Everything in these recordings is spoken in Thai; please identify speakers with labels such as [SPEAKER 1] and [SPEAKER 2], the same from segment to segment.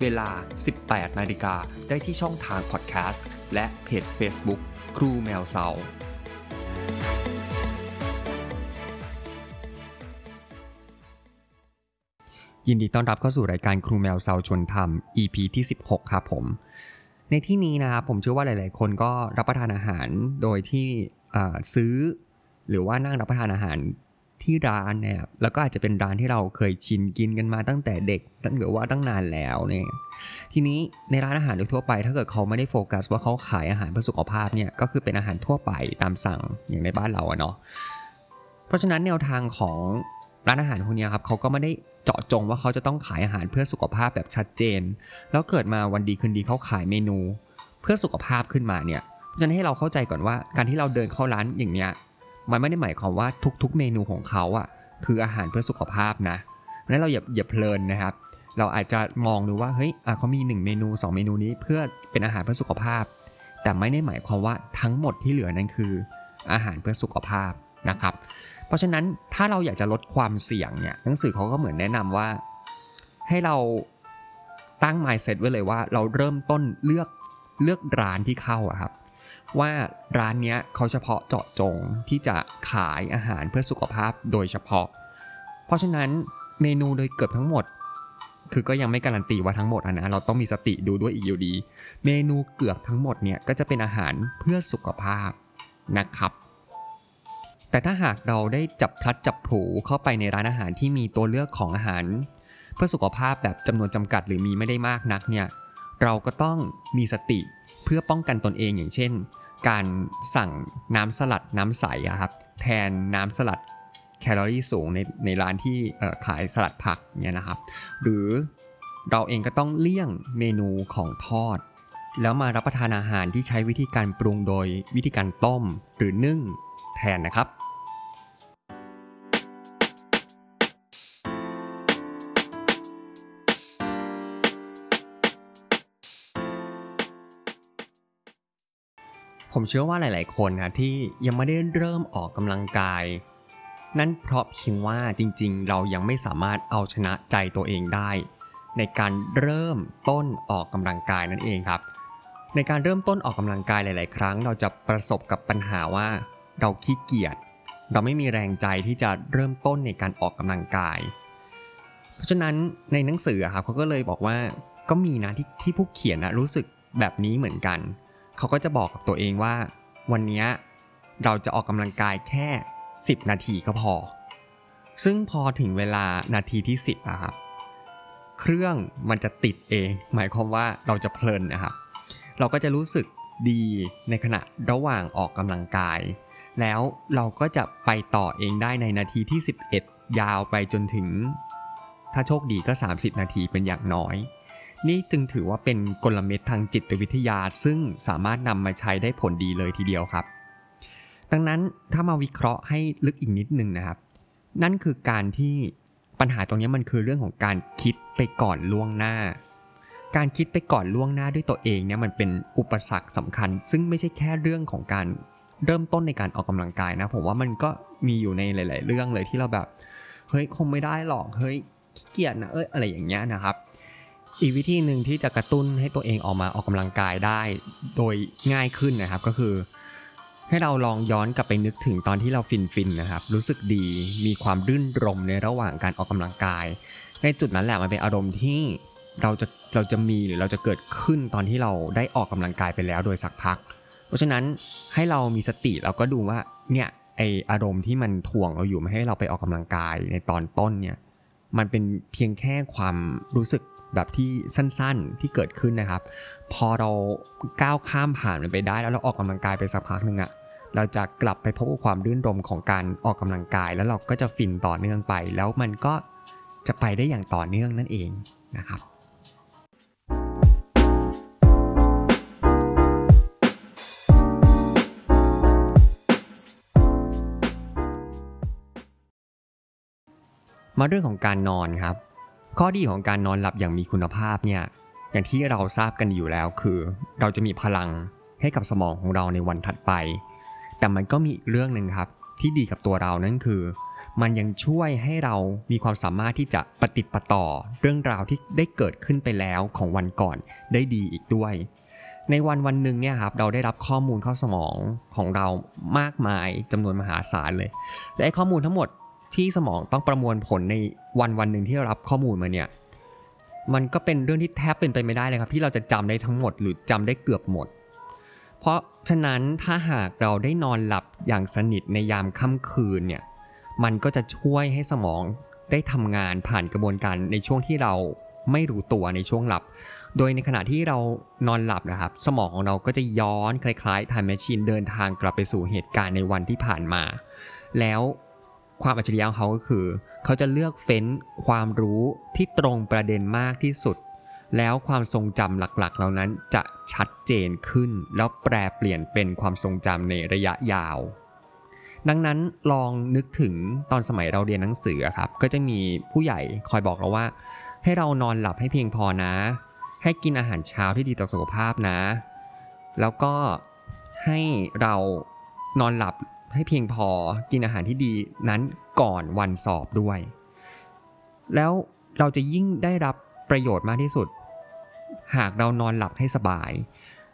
[SPEAKER 1] เวลา 18 นาฬิกาได้ที่ช่องทางพอดแคสต์และเพจ Facebook ครูแมวเซายินดีต้อนรับเข้าสู่รายการครูแมวเซาชวนทำ EP ที่ 16 ครับผม ในที่นี้นะครับผมเชื่อว่าหลาย ๆ คนก็รับประทานอาหารโดยที่ซื้อ หรือว่านั่งรับประทานอาหาร ที่ร้านเนี่ยแล้วก็อาจจะเป็นร้านที่เราเคยชินกินกันมาตั้งแต่เด็กตั้งหรือว่าตั้งนานแล้วเนี่ยทีนี้ในร้านอาหารโดยทั่วไป ถ้าเกิดเขาไม่ได้โฟกัสว่าเขาขายอาหารเพื่อสุขภาพเนี่ยก็คือเป็นอาหารทั่วไปตามสั่งอย่างในบ้านเราอะเนาะเพราะฉะนั้นแนวทางของร้านอาหารพวกนี้ครับเขาก็ไม่ได้เจาะจงว่าเขาจะต้องขายอาหารเพื่อสุขภาพแบบชัดเจน แล้วเกิดมาวันดีคืนดีเขาขายเมนู เพื่อสุขภาพขึ้นมาเนี่ยเพราะฉะนั้นให้เราเข้าใจก่อนว่าการที่เราเดินเข้าร้านอย่างเนี้ย มันไม่ได้หมายความว่าทุกๆ เมนูของเขาอะคืออาหารเพื่อสุขภาพนะนั้นเราอย่าอย่าเพลินนะครับ เราอาจจะมองดูว่าเฮ้ยเขามี 1 เมนู 2 เมนูนี้เพื่อเป็นอาหารเพื่อสุขภาพ แต่ไม่ได้หมายความว่าทั้งหมดที่เหลือนั้นคือ อาหารเพื่อสุขภาพนะครับ เพราะฉะนั้นถ้าเราอยากจะลดความเสี่ยงเนี่ยหนังสือเขาก็เหมือนแนะนำว่า ให้เราตั้ง mindset ไว้เลยว่า เราเริ่มต้นเลือกเลือกร้านที่เข้าอะครับ ว่าร้านนี้เขาเฉพาะเจาะจงที่จะขายอาหารเพื่อสุขภาพโดยเฉพาะ เพราะฉะนั้นเมนูโดยเกือบทั้งหมด คือก็ยังไม่การันตีว่าทั้งหมดนะเราต้องมีสติดูด้วยอีกอยู่ดี เมนูเกือบทั้งหมดเนี่ยก็จะเป็นอาหารเพื่อสุขภาพนะครับ แต่ถ้าหากเราได้จับพลัดจับผูเข้าไปในร้านอาหารที่มีตัวเลือกของอาหาร เพื่อสุขภาพแบบจำนวนจำกัดหรือมีไม่ได้มากนักเนี่ยเราก็ต้องมีสติเพื่อป้องกันตนเองอย่างเช่น การสั่งน้ำสลัดน้ำใสครับแทนน้ำสลัดแคลอรี่สูงในในร้านที่ขายสลัดผักเนี่ยนะครับ หรือเราเองก็ต้องเลี่ยงเมนูของทอด แล้วมารับประทานอาหารที่ใช้วิธีการปรุงโดยวิธีการต้มหรือนึ่งแทนนะครับ ผมเชื่อว่าหลาย ๆ คนนะที่ยังไม่ได้เริ่มออกกำลังกาย นั่นเพราะเพียงว่าจริง ๆ เรายังไม่สามารถเอาชนะใจตัวเองได้ ในการเริ่มต้นออกกำลังกายนั่นเองครับ ในการเริ่มต้นออกกำลังกายหลาย ๆ ครั้ง เราจะประสบกับปัญหาว่า เราขี้เกียจเราไม่มีแรงใจที่จะเริ่มต้นในการออกกำลังกาย เพราะฉะนั้นในหนังสือครับเขาก็เลยบอกว่าก็มีนะที่ที่ผู้เขียนนะรู้สึกแบบนี้เหมือนกันเเขาก็จะบอกกับตัวเองว่า วันนี้เราจะออกกำลังกายแค่ 10 นาทีก็พอ ซึ่งพอถึงเวลานาทีที่ 10อะครับเครื่องมันจะติดเอง หมายความว่าเราจะเพลินนะครับเราก็จะรู้สึกดีในขณะระหว่างออกกำลังกาย แล้วเราก็จะไปต่อเองได้ในนาทีที่ 11 ยาวไปจนถึง ถ้าโชคดีก็ 30 นาทีเป็นอย่างน้อย นี่จึงถือว่าเป็นกลเม็ดทางจิตวิทยา ซึ่งสามารถนำมาใช้ได้ผลดีเลยทีเดียวครับ ดังนั้นถ้ามาวิเคราะห์ให้ลึกอีกนิดนึงนะครับ นั่นคือการที่ปัญหาตรงนี้มันคือเรื่องของการคิดไปก่อนล่วงหน้า การคิดไปก่อนล่วงหน้าด้วยตัวเองเนี่ยมันเป็นอุปสรรคสำคัญ ซึ่งไม่ใช่แค่เรื่องของการเริ่มต้นในการออกกำลังกายนะ ผมว่ามันก็มีอยู่ในหลาย ๆ เรื่องเลยที่เราแบบ เฮ้ยคงไม่ได้หรอกเฮ้ยขี้เกียจนะเอ้ยอะไรอย่างเงี้ยนะครับ อีกวิธีหนึ่งที่จะกระตุ้นให้ตัวเองออกมาออกกำลังกายได้โดยง่ายขึ้นนะครับก็คือ ให้เราลองย้อนกลับไปนึกถึงตอนที่เราฟินฟินนะครับ รู้สึกดีมีความรื่นรมย์ในระหว่างการออกกำลังกาย ในจุดนั้นแหละมันเป็นอารมณ์ที่เราจะเราจะมีหรือเราจะเกิดขึ้นตอนที่เราได้ออกกำลังกายไปแล้วโดยสักพัก เพราะฉะนั้นให้เรามีสติแล้วก็ดูว่าเนี่ยไอ้อารมณ์ที่มันถ่วงเราอยู่ไม่ให้เราไปออกกำลังกายในตอนต้นเนี่ยมันเป็นเพียงแค่ความรู้สึก แบบที่สั้นๆที่เกิดขึ้นนะครับ พอเราก้าวข้ามผ่านมันไปได้ แล้วเราออกกำลังกายไปสักพักหนึ่งอะเราจะกลับไปพบกับความรื่นรมของการออกกำลังกาย แล้วเราก็จะฟินต่อเนื่องไป แล้วมันก็จะไปได้อย่างต่อเนื่องนั่นเองนะครับมาเรื่องของการนอนครับ ข้อดีของการนอนหลับอย่างมีคุณภาพเนี่ยอย่างที่เราทราบกันอยู่แล้วคือ เราจะมีพลังให้กับสมองของเราในวันถัดไป แต่มันก็มีอีกเรื่องหนึ่งครับที่ดีกับตัวเรานั่นคือ มันยังช่วยให้เรามีความสามารถที่จะปฏิติดประต่อเรื่องราวที่ได้เกิดขึ้นไปแล้วของวันก่อนได้ดีอีกด้วย ในวันวันหนึ่งเนี่ยครับเราได้รับข้อมูลเข้าสมองของเรามากมายจำนวนมหาศาลเลย และข้อมูลทั้งหมด ที่สมองต้องประมวลผลในวันวันหนึ่งที่เรารับข้อมูลมาเนี่ยมันก็เป็นเรื่องที่แทบเป็นไปไม่ได้เลยครับ ที่เราจะจำได้ทั้งหมดหรือจำได้เกือบหมด เพราะฉะนั้นถ้าหากเราได้นอนหลับอย่างสนิทในยามค่ำคืนเนี่ยมันก็จะช่วยให้สมองได้ทำงานผ่านกระบวนการในช่วงที่เราไม่รู้ตัวในช่วงหลับ โดยในขณะที่เรานอนหลับนะครับ สมองของเราก็จะย้อนคล้ายๆ time machine เดินทางกลับไปสู่เหตุการณ์ในวันที่ผ่านมา แล้ว ความอัจฉริยะของเขาก็คือ เขาจะเลือกเฟ้นความรู้ที่ตรงประเด็นมากที่สุด แล้วความทรงจำหลักๆ เหล่านั้นจะชัดเจนขึ้น แล้วแปรเปลี่ยนเป็นความทรงจำในระยะยาว ดังนั้นลองนึกถึงตอนสมัยเราเรียนหนังสือครับ ก็จะมีผู้ใหญ่คอยบอกเราว่า ให้เรานอนหลับให้เพียงพอนะ ให้กินอาหารเช้าที่ดีต่อสุขภาพนะ แล้วก็ให้เรานอนหลับ ให้เพียงพอกินอาหารที่ดีนั้นก่อนวันสอบด้วย แล้วเราจะยิ่งได้รับประโยชน์มากที่สุด หากเรานอนหลับให้สบาย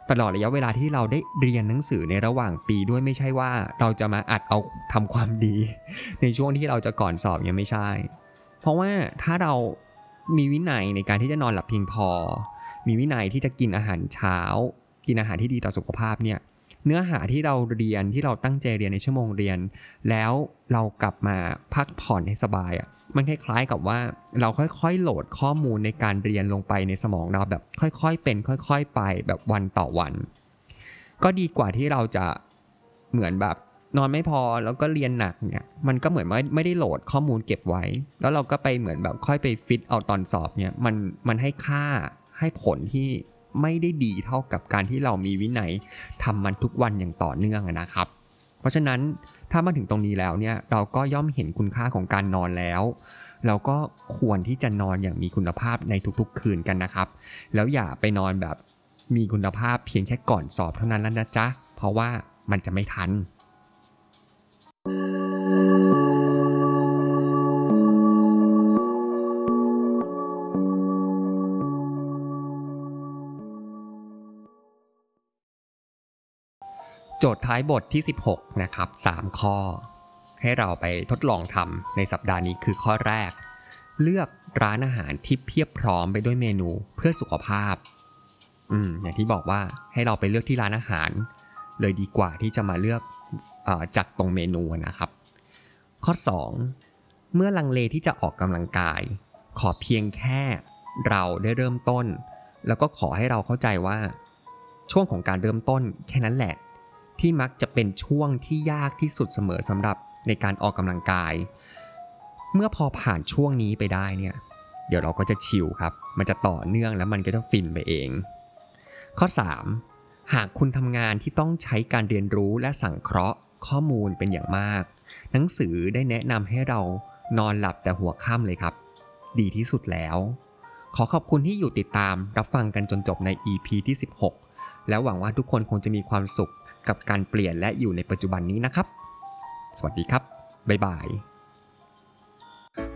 [SPEAKER 1] ตลอดระยะเวลาที่เราได้เรียนหนังสือในระหว่างปีด้วยไม่ใช่ว่าเราจะมาอัดเอาทำความดี ในช่วงที่เราจะก่อนสอบยังไม่ใช่ เพราะว่าถ้าเรามีวินัยในการที่จะนอนหลับเพียงพอ มีวินัยที่จะกินอาหารเช้า กินอาหารที่ดีต่อสุขภาพเนี่ย เนื้อหาที่เราเรียนที่เราตั้งใจเรียนในชั่วโมงเรียน แล้วเรากลับมาพักผ่อนให้สบายอะ่ะมันคล้ายๆกับว่าเราค่อยๆโหลดข้อมูลในการเรียนลงไปในสมองเราแบบค่อยๆเป็น ค่อยๆไปแบบวันต่อวัน ก็ดีกว่าที่เราจะเหมือนแบบนอนไม่พอแล้วก็เรียนหนักเนี่ยมันก็เหมือนไม่ไม่ได้โหลดข้อมูลเก็บไว้ แล้วเราก็ไปเหมือนแบบค่อยไปฟิตเอาตอนสอบเนี่ยมันมันให้ค่าให้ผลที่ ไม่ได้ดีเท่ากับการที่เรามีวินัยทำมันทุกวันอย่างต่อเนื่องนะครับ เพราะฉะนั้นถ้ามาถึงตรงนี้แล้วเนี่ยเราก็ย่อมเห็นคุณค่าของการนอนแล้ว เราก็ควรที่จะนอนอย่างมีคุณภาพในทุกๆ คืนกันนะครับ แล้วอย่าไปนอนแบบมีคุณภาพเพียงแค่ก่อนสอบเท่านั้นแล้วนะจ๊ะเพราะว่ามันจะไม่ทัน โจทย์ท้ายบทที่ 16 นะครับ 3 ข้อ ให้เราไปทดลองทำในสัปดาห์นี้คือข้อแรก เลือกร้านอาหารที่เพียบพร้อมไปด้วยเมนูเพื่อสุขภาพ อืม อย่างที่บอกว่าให้เราไปเลือกที่ร้านอาหาร เลยดีกว่าที่จะมาเลือกอจากตรงเมนูนะครับ ข้อ 2 เมื่อลังเลที่จะออกกำลังกาย ขอเพียงแค่เราได้เริ่มต้น แล้วก็ขอให้เราเข้าใจว่า ช่วงของการเริ่มต้นแค่นั้นแหละ ที่มักจะเป็นช่วงที่ยากที่สุดเสมอสำหรับในการออกกำลังกาย เมื่อพอผ่านช่วงนี้ไปได้เนี่ย เดี๋ยวเราก็จะชิลครับ มันจะต่อเนื่องแล้วมันก็จะฟินไปเอง ข้อ 3. หากคุณทำงานที่ต้องใช้การเรียนรู้และสังเคราะห์ข้อมูลเป็นอย่างมาก หนังสือได้แนะนำให้เรานอนหลับแต่หัวค่ำเลยครับ ดีที่สุดแล้ว ขอขอบคุณที่อยู่ติดตามรับฟังกันจนจบใน EP ที่ 16 แล้วหวังว่าทุกคนคงจะมีความสุขกับการเปลี่ยนและอยู่ในปัจจุบันนี้นะครับ สวัสดีครับ บ๊ายบาย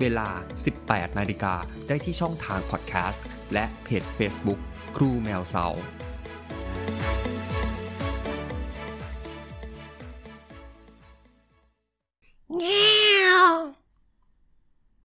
[SPEAKER 1] เวลา 18 นาฬิกาได้ที่ช่องทางพอดแคสต์และเพจ Facebook ครูแมวเสา